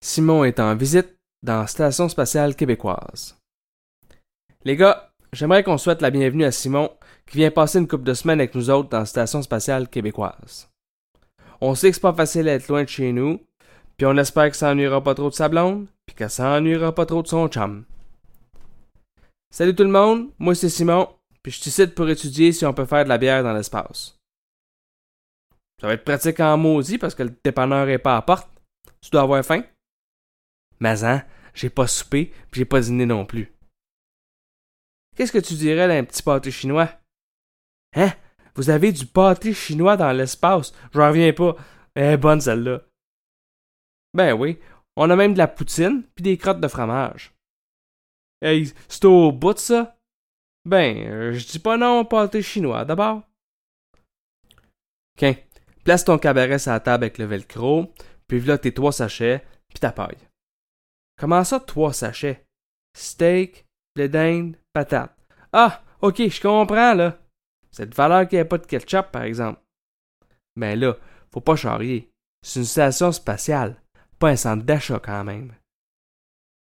Simon est en visite dans Station spatiale québécoise. Les gars, j'aimerais qu'on souhaite la bienvenue à Simon, qui vient passer une couple de semaines avec nous autres dans Station spatiale québécoise. On sait que c'est pas facile d'être loin de chez nous, puis on espère que ça ennuiera pas trop de sa blonde, puis que ça ennuiera pas trop de son chum. Salut tout le monde, moi c'est Simon, puis je t'icite pour étudier si on peut faire de la bière dans l'espace. Ça va être pratique en maudit parce que le dépanneur est pas à porte. Tu dois avoir faim? Mais hein, j'ai pas soupé, puis j'ai pas dîné non plus. Qu'est-ce que tu dirais d'un petit pâté chinois? Hein? Vous avez du pâté chinois dans l'espace? J'en reviens pas. Est bonne celle-là. Ben oui, on a même de la poutine puis des crottes de fromage. Hey, c'est au bout de ça? Ben, euh, je dis pas non au pâté chinois d'abord. Quin, place ton cabaret sur la table avec le velcro, puis voilà tes trois sachets, puis ta paille. Comment ça, trois sachets? Steak, blé d'Inde, patate. Ah, ok, je comprends, là. Cette valeur qu'il n'y pas de ketchup, par exemple. Mais là, faut pas charrier. C'est une station spatiale, pas un centre d'achat quand même.